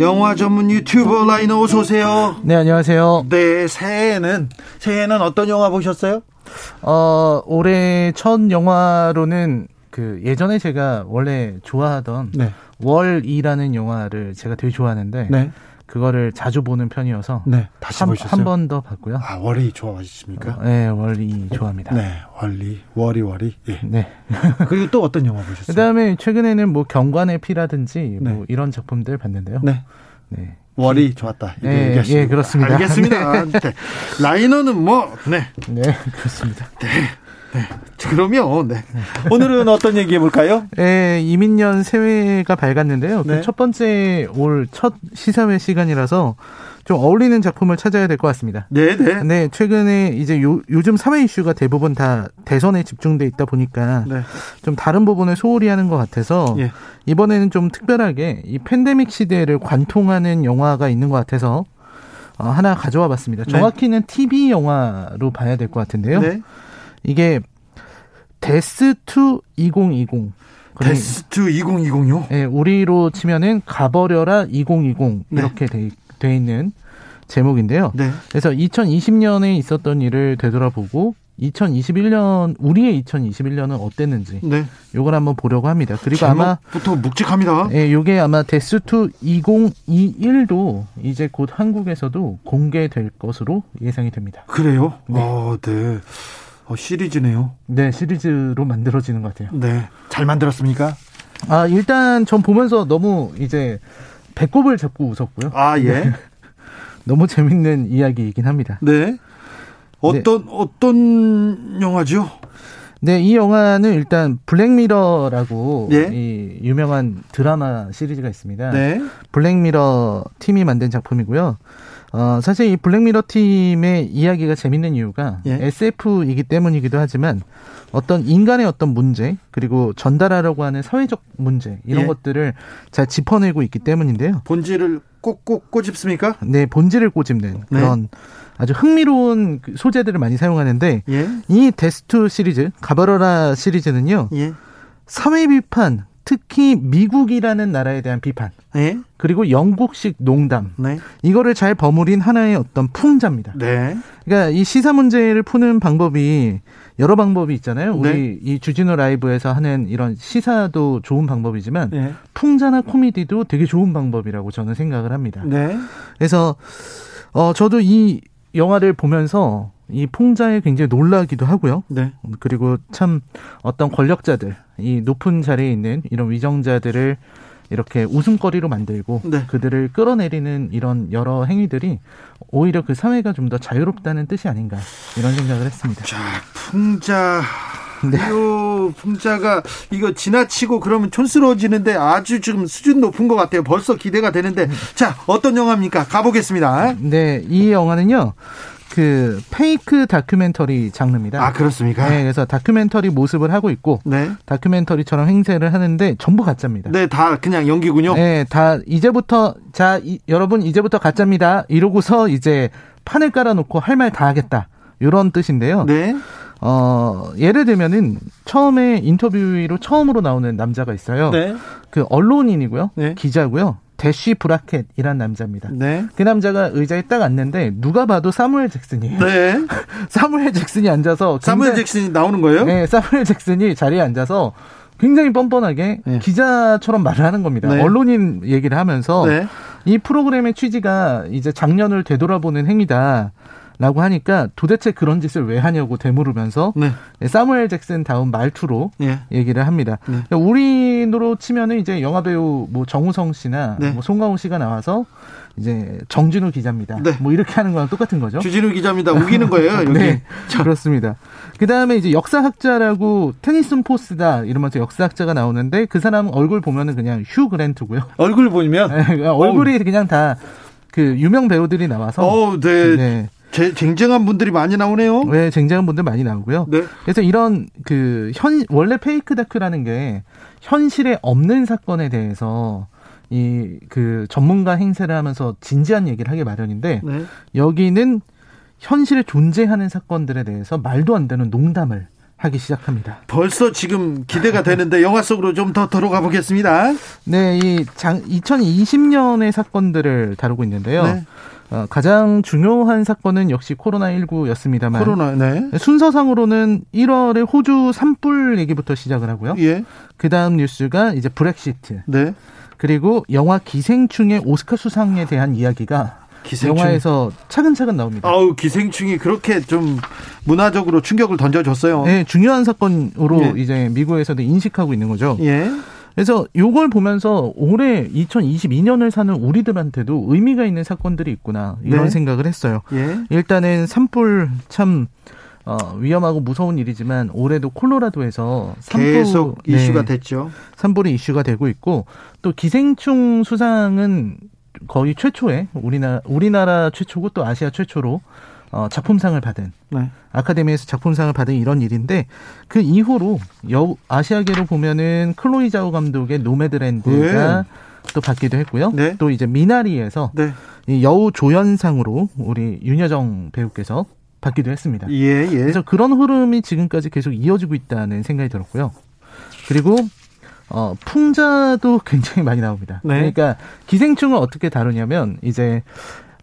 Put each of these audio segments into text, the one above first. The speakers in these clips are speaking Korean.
영화 전문 유튜버 라이너 어서 오세요. 네, 안녕하세요. 네, 새해에는 새해에는 어떤 영화 보셨어요? 어, 올해 첫 영화로는 그 예전에 제가 원래 좋아하던 네. 월이라는 영화를 제가 되게 좋아하는데 네. 그거를 자주 보는 편이어서 네. 다시 보셨어요? 한번 더 봤고요. 아, 월이 좋아하십니까? 어, 네, 월이 좋아합니다. 네, 월리, 월이 월이. 예. 네. 그리고 또 어떤 영화 보셨어요? 그다음에 최근에는 뭐 경관의 피라든지 네. 뭐 이런 작품들 봤는데요. 네. 네. 월이 좋았다. 네, 얘기하시는 예, 그렇습니다. 알겠습니다. 네. 라이너는 뭐, 네. 네, 그렇습니다. 그러면, 네. 오늘은 어떤 얘기 해 볼까요? 네, 이민년 새해가 밝았는데요. 네. 그 첫 번째 올 첫 시사회 시간이라서 좀 어울리는 작품을 찾아야 될 것 같습니다. 네 네. 네, 최근에 이제 요, 요즘 사회 이슈가 대부분 다 대선에 집중돼 있다 보니까 네. 좀 다른 부분을 소홀히 하는 것 같아서 예. 이번에는 좀 특별하게 이 팬데믹 시대를 관통하는 영화가 있는 것 같아서 어, 하나 가져와 봤습니다. 네. 정확히는 TV 영화로 봐야 될 것 같은데요. 네. 이게 데스2 2020. 데스트 2020요? 예, 우리로 치면은 가버려라 2020 네. 이렇게 돼, 돼 있는 제목인데요. 네. 그래서 2020년에 있었던 일을 되돌아보고 2021년 우리의 2021년은 어땠는지 네. 요걸 한번 보려고 합니다. 그리고 아마 제목부터 묵직합니다. 예, 요게 아마 데스2 2021도 이제 곧 한국에서도 공개될 것으로 예상이 됩니다. 그래요? 네. 어, 네. 어, 시리즈네요. 네, 시리즈로 만들어지는 것 같아요. 네. 잘 만들었습니까? 아, 일단 전 보면서 너무 이제 배꼽을 잡고 웃었고요. 아, 예. 너무 재밌는 이야기이긴 합니다. 네. 어떤, 어떤 영화죠? 네, 이 영화는 일단 블랙미러라고 예. 이 유명한 드라마 시리즈가 있습니다. 네. 블랙미러 팀이 만든 작품이고요. 어, 사실 이 블랙미러 팀의 이야기가 재밌는 이유가 예. SF이기 때문이기도 하지만 어떤 인간의 어떤 문제 그리고 전달하려고 하는 사회적 문제 이런 예. 것들을 잘 짚어내고 있기 때문인데요. 본질을 꼭꼭 꼬집습니까? 네, 본질을 꼬집는 네. 그런 아주 흥미로운 그 소재들을 많이 사용하는데 예. 이 데스투 시리즈 가버러라 시리즈는요 예. 사회 비판 특히 미국이라는 나라에 대한 비판 예. 그리고 영국식 농담 네. 이거를 잘 버무린 하나의 어떤 풍자입니다. 네. 그러니까 이 시사 문제를 푸는 방법이 여러 방법이 있잖아요. 우리 네. 이 주진우 라이브에서 하는 이런 시사도 좋은 방법이지만 예. 풍자나 코미디도 되게 좋은 방법이라고 저는 생각을 합니다. 네. 그래서 어 저도 이 영화를 보면서 이 풍자에 굉장히 놀라기도 하고요. 네. 그리고 참 어떤 권력자들, 이 높은 자리에 있는 이런 위정자들을 이렇게 웃음거리로 만들고 네. 그들을 끌어내리는 이런 여러 행위들이 오히려 그 사회가 좀 더 자유롭다는 뜻이 아닌가 이런 생각을 했습니다. 자, 풍자. 네. 이 풍자가 이거 지나치고 그러면 촌스러워지는데 아주 지금 수준 높은 것 같아요. 벌써 기대가 되는데 자 어떤 영화입니까? 가보겠습니다. 네, 이 영화는요. 그 페이크 다큐멘터리 장르입니다. 아 그렇습니까? 네, 그래서 다큐멘터리 모습을 하고 있고 네, 다큐멘터리처럼 행세를 하는데 전부 가짜입니다. 네, 다 그냥 연기군요. 네, 다 이제부터 자 이- 여러분 이제부터 가짜입니다. 이러고서 이제 판을 깔아놓고 할 말 다 하겠다. 이런 뜻인데요. 네, 어 예를 들면은 처음에 인터뷰로 처음으로 나오는 남자가 있어요. 네, 그 언론인이고요, 네. 기자고요, 대쉬 브라켓이란 남자입니다. 네, 그 남자가 의자에 딱 앉는데 누가 봐도 사무엘 잭슨이에요. 네. 사무엘 잭슨이 앉아서 사무엘 잭슨이 나오는 거예요? 네, 사무엘 잭슨이 자리에 앉아서 굉장히 뻔뻔하게 네. 기자처럼 말을 하는 겁니다. 네. 언론인 얘기를 하면서 네. 이 프로그램의 취지가 이제 작년을 되돌아보는 행위다. 라고 하니까 도대체 그런 짓을 왜 하냐고 되물으면서 네. 사무엘 잭슨 다운 말투로 네. 얘기를 합니다. 네. 그러니까 우리로 치면은 이제 영화 배우 뭐 정우성 씨나 네. 뭐 송강호 씨가 나와서 이제 정진우 기자입니다. 네. 뭐 이렇게 하는 거랑 똑같은 거죠. 주진우 기자입니다. 우기는 거예요. 여기. 네, 그렇습니다. 그 다음에 이제 역사학자라고 테니슨 포스다 이러면서 역사학자가 나오는데 그 사람 얼굴 보면은 그냥 휴 그랜트고요. 얼굴 보면 네, 얼굴이 어우. 그냥 다 그 유명 배우들이 나와서. 어, 네. 네. 제, 쟁쟁한 분들이 많이 나오네요. 네, 쟁쟁한 분들 많이 나오고요. 네. 그래서 이런 그 현 원래 페이크 다큐라는 게 현실에 없는 사건에 대해서 이 그 전문가 행세를 하면서 진지한 얘기를 하기 마련인데 네. 여기는 현실에 존재하는 사건들에 대해서 말도 안 되는 농담을 하기 시작합니다. 벌써 지금 기대가 되는데 영화 속으로 좀 더 들어가 보겠습니다. 네, 이 장, 2020년의 사건들을 다루고 있는데요. 네. 어, 가장 중요한 사건은 역시 코로나19였습니다만. 코로나, 네. 순서상으로는 1월에 호주 산불 얘기부터 시작을 하고요. 예. 그 다음 뉴스가 이제 브렉시트. 네. 그리고 영화 기생충의 오스카 수상에 대한 이야기가 기생충. 영화에서 차근차근 나옵니다. 아우 기생충이 그렇게 좀 문화적으로 충격을 던져줬어요. 네, 중요한 사건으로 예. 이제 미국에서도 인식하고 있는 거죠. 예. 그래서 요걸 보면서 올해 2022년을 사는 우리들한테도 의미가 있는 사건들이 있구나 이런 네. 생각을 했어요. 예. 일단은 산불 참 어, 위험하고 무서운 일이지만 올해도 콜로라도에서 산불 계속 네. 이슈가 네, 됐죠. 산불이 이슈가 되고 있고 또 기생충 수상은 거의 최초에 우리나라 우리나라 최초고 또 아시아 최초로 어, 작품상을 받은 네. 아카데미에서 작품상을 받은 이런 일인데 그 이후로 여 아시아계로 보면은 클로이 자오 감독의 노매드랜드가 네. 또 받기도 했고요. 네. 또 이제 미나리에서 네. 이 여우 조연상으로 우리 윤여정 배우께서 받기도 했습니다. 예, 예. 그래서 그런 흐름이 지금까지 계속 이어지고 있다는 생각이 들었고요. 그리고 어, 풍자도 굉장히 많이 나옵니다. 네. 그러니까 기생충을 어떻게 다루냐면 이제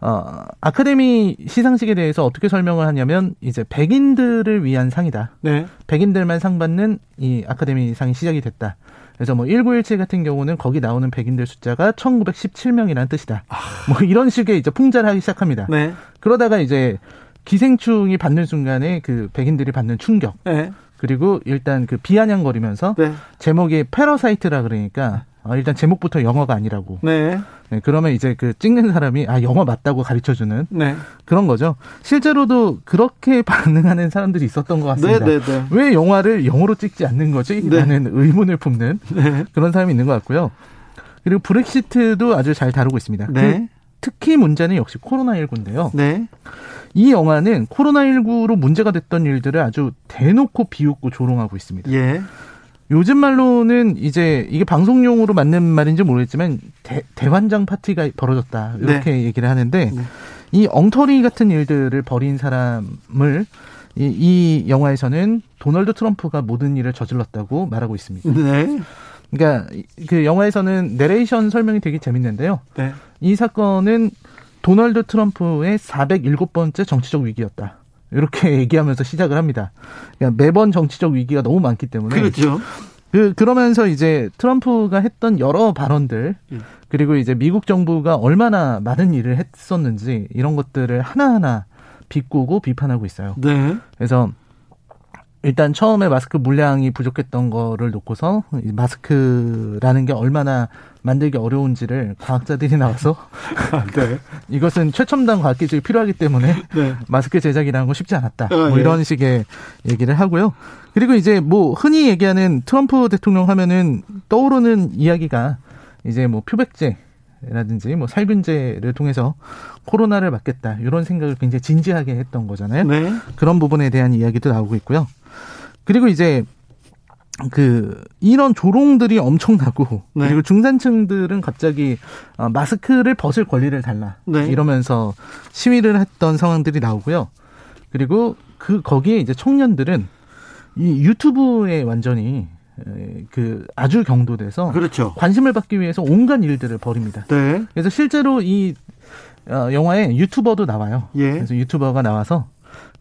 어, 아카데미 시상식에 대해서 어떻게 설명을 하냐면 이제 백인들을 위한 상이다. 네. 백인들만 상 받는 이 아카데미 상이 시작이 됐다. 그래서 뭐 1917 같은 경우는 거기 나오는 백인들 숫자가 1917명이라는 뜻이다. 아. 뭐 이런 식의 이제 풍자를 하기 시작합니다. 네. 그러다가 이제 기생충이 받는 순간에 그 백인들이 받는 충격. 네. 그리고 일단 그 비아냥거리면서 네. 제목이 패러사이트라 그러니까 어, 일단 제목부터 영어가 아니라고. 네. 네. 그러면 이제 그 찍는 사람이 아 영어 맞다고 가르쳐주는 네. 그런 거죠. 실제로도 그렇게 반응하는 사람들이 있었던 것 같습니다. 네, 네, 네. 왜 영화를 영어로 찍지 않는 거지? 네. 라는 의문을 품는 네. 그런 사람이 있는 것 같고요. 그리고 브렉시트도 아주 잘 다루고 있습니다. 그 특히 문제는 역시 코로나19인데요. 이 영화는 코로나19로 문제가 됐던 일들을 아주 대놓고 비웃고 조롱하고 있습니다. 예. 요즘 말로는 이제 이게 방송용으로 맞는 말인지 모르겠지만 대, 대환장 파티가 벌어졌다 이렇게 네. 얘기를 하는데 네. 이 엉터리 같은 일들을 벌인 사람을 이, 이 영화에서는 도널드 트럼프가 모든 일을 저질렀다고 말하고 있습니다. 네. 그러니까 그 영화에서는 내레이션 설명이 되게 재밌는데요. 네. 이 사건은 도널드 트럼프의 407번째 정치적 위기였다. 이렇게 얘기하면서 시작을 합니다. 그러니까 매번 정치적 위기가 너무 많기 때문에. 그렇죠. 그, 그러면서 이제 트럼프가 했던 여러 발언들, 예. 그리고 이제 미국 정부가 얼마나 많은 일을 했었는지 이런 것들을 하나하나 비꼬고 비판하고 있어요. 네. 그래서 일단 처음에 마스크 물량이 부족했던 거를 놓고서 마스크라는 게 얼마나 만들기 어려운지를 과학자들이 나와서 아, 네. 이것은 최첨단 과학 기술이 필요하기 때문에 네. 마스크 제작이라는 건 쉽지 않았다. 아, 뭐 네. 이런 식의 얘기를 하고요. 그리고 이제 뭐 흔히 얘기하는 트럼프 대통령 하면은 떠오르는 이야기가 이제 뭐 표백제 라든지 뭐 살균제를 통해서 코로나를 막겠다 이런 생각을 굉장히 진지하게 했던 거잖아요. 네. 그런 부분에 대한 이야기도 나오고 있고요. 그리고 이제 그 이런 조롱들이 엄청나고 네. 그리고 중산층들은 갑자기 어, 마스크를 벗을 권리를 달라 네. 이러면서 시위를 했던 상황들이 나오고요. 그리고 그 거기에 이제 청년들은 이 유튜브에 완전히 그 아주 경도돼서 그렇죠. 관심을 받기 위해서 온갖 일들을 벌입니다. 네. 그래서 실제로 이 어, 영화에 유튜버도 나와요. 예. 그래서 유튜버가 나와서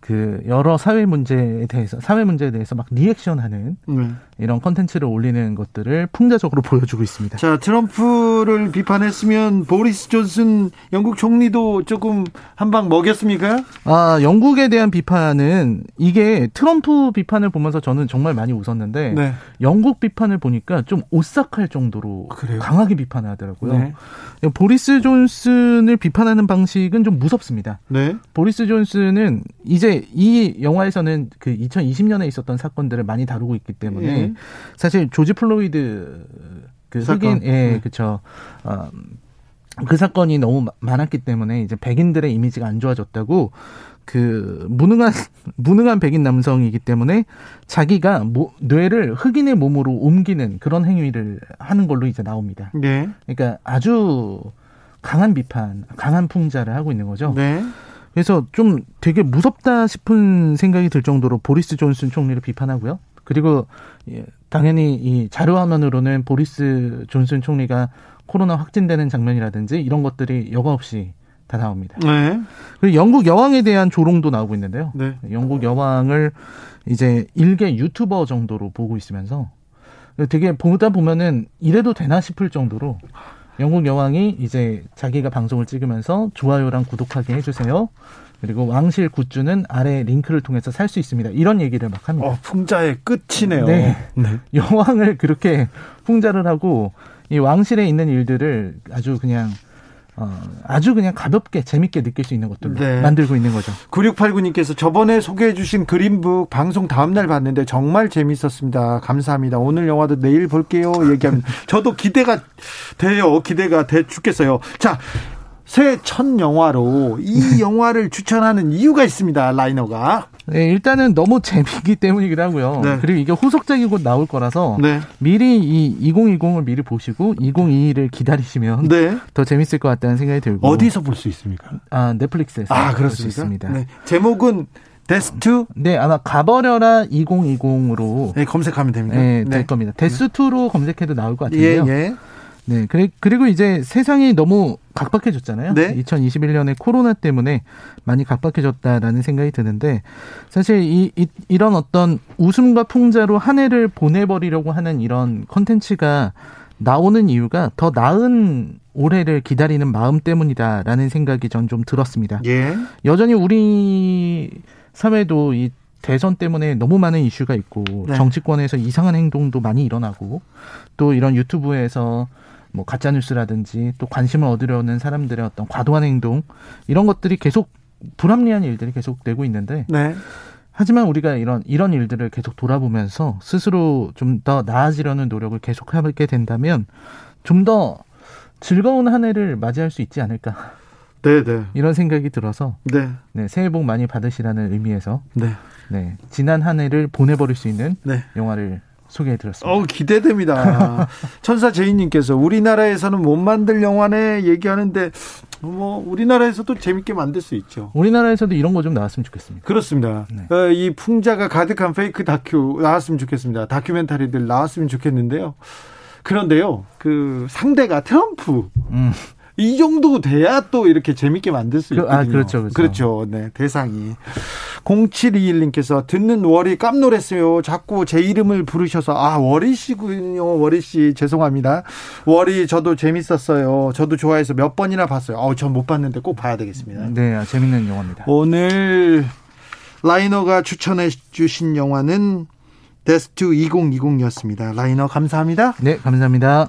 그 여러 사회 문제에 대해서 사회 문제에 대해서 막 리액션하는 네. 이런 컨텐츠를 올리는 것들을 풍자적으로 보여주고 있습니다. 자, 트럼프를 비판했으면 보리스 존슨 영국 총리도 조금 한방 먹였습니까? 아, 영국에 대한 비판은 이게 트럼프 비판을 보면서 저는 정말 많이 웃었는데 네. 영국 비판을 보니까 좀 오싹할 정도로 그래요? 강하게 비판을 하더라고요. 네. 보리스 존슨을 비판하는 방식은 좀 무섭습니다. 네. 보리스 존슨은 이제 이 영화에서는 그 2020년에 있었던 사건들을 많이 다루고 있기 때문에 네. 사실 조지 플로이드 그 흑인 예, 네. 그쵸 어, 그 사건이 너무 많았기 때문에 이제 백인들의 이미지가 안 좋아졌다고 그 무능한 무능한 백인 남성이기 때문에 자기가 모, 뇌를 흑인의 몸으로 옮기는 그런 행위를 하는 걸로 이제 나옵니다. 네. 그러니까 아주 강한 비판, 강한 풍자를 하고 있는 거죠. 네. 그래서 좀 되게 무섭다 싶은 생각이 들 정도로 보리스 존슨 총리를 비판하고요. 그리고 예, 당연히 이 자료 화면으로는 보리스 존슨 총리가 코로나 확진되는 장면이라든지 이런 것들이 여과 없이 다 나옵니다. 네. 그리고 영국 여왕에 대한 조롱도 나오고 있는데요. 네. 영국 여왕을 이제 일개 유튜버 정도로 보고 있으면서 되게 보다 보면은 이래도 되나 싶을 정도로 영국 여왕이 이제 자기가 방송을 찍으면서 좋아요랑 구독하게 해주세요. 그리고 왕실 굿즈는 아래 링크를 통해서 살 수 있습니다. 이런 얘기를 막 합니다. 어, 풍자의 끝이네요. 네. 네. 여왕을 그렇게 풍자를 하고 이 왕실에 있는 일들을 아주 그냥 어, 아주 그냥 가볍게 재밌게 느낄 수 있는 것들로 네. 만들고 있는 거죠. 9689님께서 저번에 소개해 주신 그림북 방송 다음날 봤는데 정말 재밌었습니다. 감사합니다. 오늘 영화도 내일 볼게요. 얘기합니다. 저도 기대가 돼요. 기대가 돼 죽겠어요. 자, 새해 첫 영화로 이 네. 영화를 추천하는 이유가 있습니다. 라이너가. 네, 일단은 너무 재미있기 때문이기도 하고요. 네. 그리고 이게 후속작이 곧 나올 거라서 네. 미리 이 2020을 미리 보시고 2022를 기다리시면 네. 더 재밌을 것 같다는 생각이 들고 어디서 볼 수 있습니까? 아 넷플릭스에서 아 그렇습니다. 네. 제목은 Death to? 네, 아마 가버려라 2020으로 네, 검색하면 됩니다. 네, 될 네. 겁니다. Death to로 검색해도 나올 것 같은데요. 예, 예. 네, 그리고 이제 세상이 너무 각박해졌잖아요. 네? 2021년에 코로나 때문에 많이 각박해졌다라는 생각이 드는데 사실 이, 이 이런 어떤 웃음과 풍자로 한 해를 보내버리려고 하는 이런 컨텐츠가 나오는 이유가 더 나은 올해를 기다리는 마음 때문이다라는 생각이 전 좀 들었습니다. 예. 여전히 우리 사회도 이 대선 때문에 너무 많은 이슈가 있고 네. 정치권에서 이상한 행동도 많이 일어나고 또 이런 유튜브에서 뭐 가짜 뉴스라든지 또 관심을 얻으려는 사람들의 어떤 과도한 행동 이런 것들이 계속 불합리한 일들이 계속 되고 있는데 네. 하지만 우리가 이런 이런 일들을 계속 돌아보면서 스스로 좀 더 나아지려는 노력을 계속하게 된다면 좀 더 즐거운 한 해를 맞이할 수 있지 않을까. 네, 네. 이런 생각이 들어서 네. 네, 새해 복 많이 받으시라는 의미에서 네. 네, 지난 한 해를 보내버릴 수 있는 네. 영화를 소개해드렸습니다. 어 기대됩니다. 천사 제이님께서 우리나라에서는 못 만들 영화네 얘기하는데 뭐 우리나라에서도 재밌게 만들 수 있죠. 우리나라에서도 이런 거 좀 나왔으면 좋겠습니다. 그렇습니다. 네. 어, 이 풍자가 가득한 페이크 다큐 나왔으면 좋겠습니다. 다큐멘터리들 나왔으면 좋겠는데요. 그런데요, 그 상대가 트럼프. 음. 이 정도 돼야 또 이렇게 재밌게 만들 수 그, 아, 있거든요. 아, 그렇죠, 그렇죠. 그렇죠. 네, 대상이. 0721님께서 듣는 월이 깜놀했어요. 자꾸 제 이름을 부르셔서 아, 월이 씨군요. 월이 씨 죄송합니다. 월이 저도 재밌었어요. 저도 좋아해서 몇 번이나 봤어요. 어, 전 못 봤는데 꼭 봐야 되겠습니다. 네, 아, 재밌는 영화입니다. 오늘 라이너가 추천해 주신 영화는 데스투 2020이었습니다. 라이너 감사합니다. 네, 감사합니다.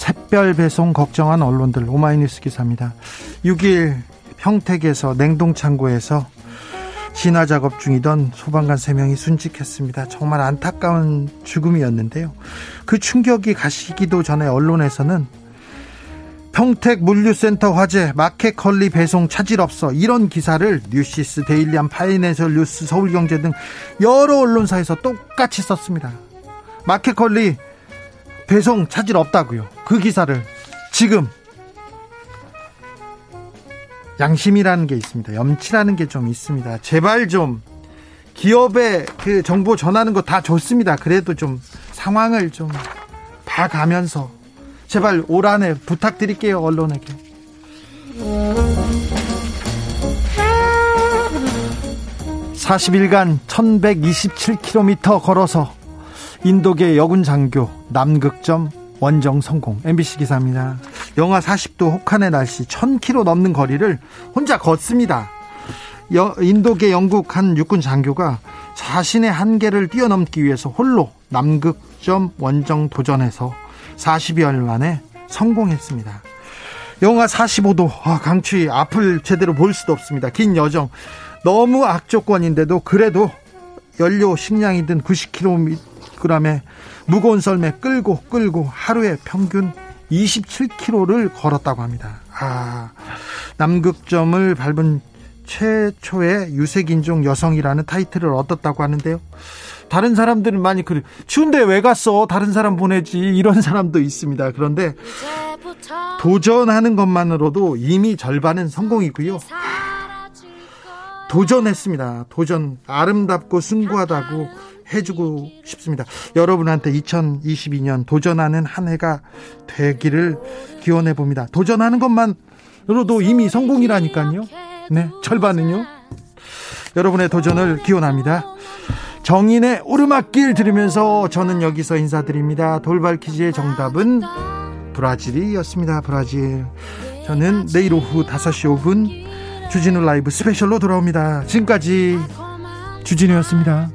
샛별 배송 걱정한 언론들 오마이뉴스 기사입니다. 6일 평택에서 냉동창고에서 진화 작업 중이던 소방관 3명이 순직했습니다. 정말 안타까운 죽음이었는데요. 그 충격이 가시기도 전에 언론에서는 평택 물류센터 화재 마켓 컬리 배송 차질 없어 이런 기사를 뉴시스 데일리안 파이낸셜 뉴스 서울경제 등 여러 언론사에서 똑같이 썼습니다. 마켓 컬리 배송 차질 없다고요. 그 기사를 지금 양심이라는 게 있습니다. 염치라는 게 좀 있습니다. 제발 좀 기업에 그 정보 전하는 거 다 좋습니다. 그래도 좀 상황을 좀 봐가면서 제발 올 한 해 부탁드릴게요 언론에게. (40일간) (1127km) 걸어서 인도계 여군 장교 남극점 원정 성공 MBC 기사입니다. 영하 40도 혹한의 날씨 1000km 넘는 거리를 혼자 걷습니다. 인도계 영국 한 육군 장교가 자신의 한계를 뛰어넘기 위해서 홀로 남극점 원정 도전해서 40여일 만에 성공했습니다. 영하 45도 아, 강추위 앞을 제대로 볼 수도 없습니다. 긴 여정 너무 악조건인데도 그래도 연료 식량이 든 90kg의 무거운 썰매 끌고 끌고 하루에 평균 27km를 걸었다고 합니다. 아, 남극점을 밟은 최초의 유색인종 여성이라는 타이틀을 얻었다고 하는데요. 다른 사람들은 많이 그래. 추운데 왜 갔어? 다른 사람 보내지. 이런 사람도 있습니다. 그런데 도전하는 것만으로도 이미 절반은 성공이고요. 도전했습니다. 도전 아름답고 숭고하다고 해주고 싶습니다. 여러분한테 2022년 도전하는 한 해가 되기를 기원해 봅니다. 도전하는 것만으로도 이미 성공이라니까요. 네, 절반은요. 여러분의 도전을 기원합니다. 정인의 오르막길 들으면서 저는 여기서 인사드립니다. 돌발 퀴즈의 정답은 브라질이었습니다. 브라질. 저는 내일 오후 5시 5분 주진우 라이브 스페셜로 돌아옵니다. 지금까지 주진우였습니다.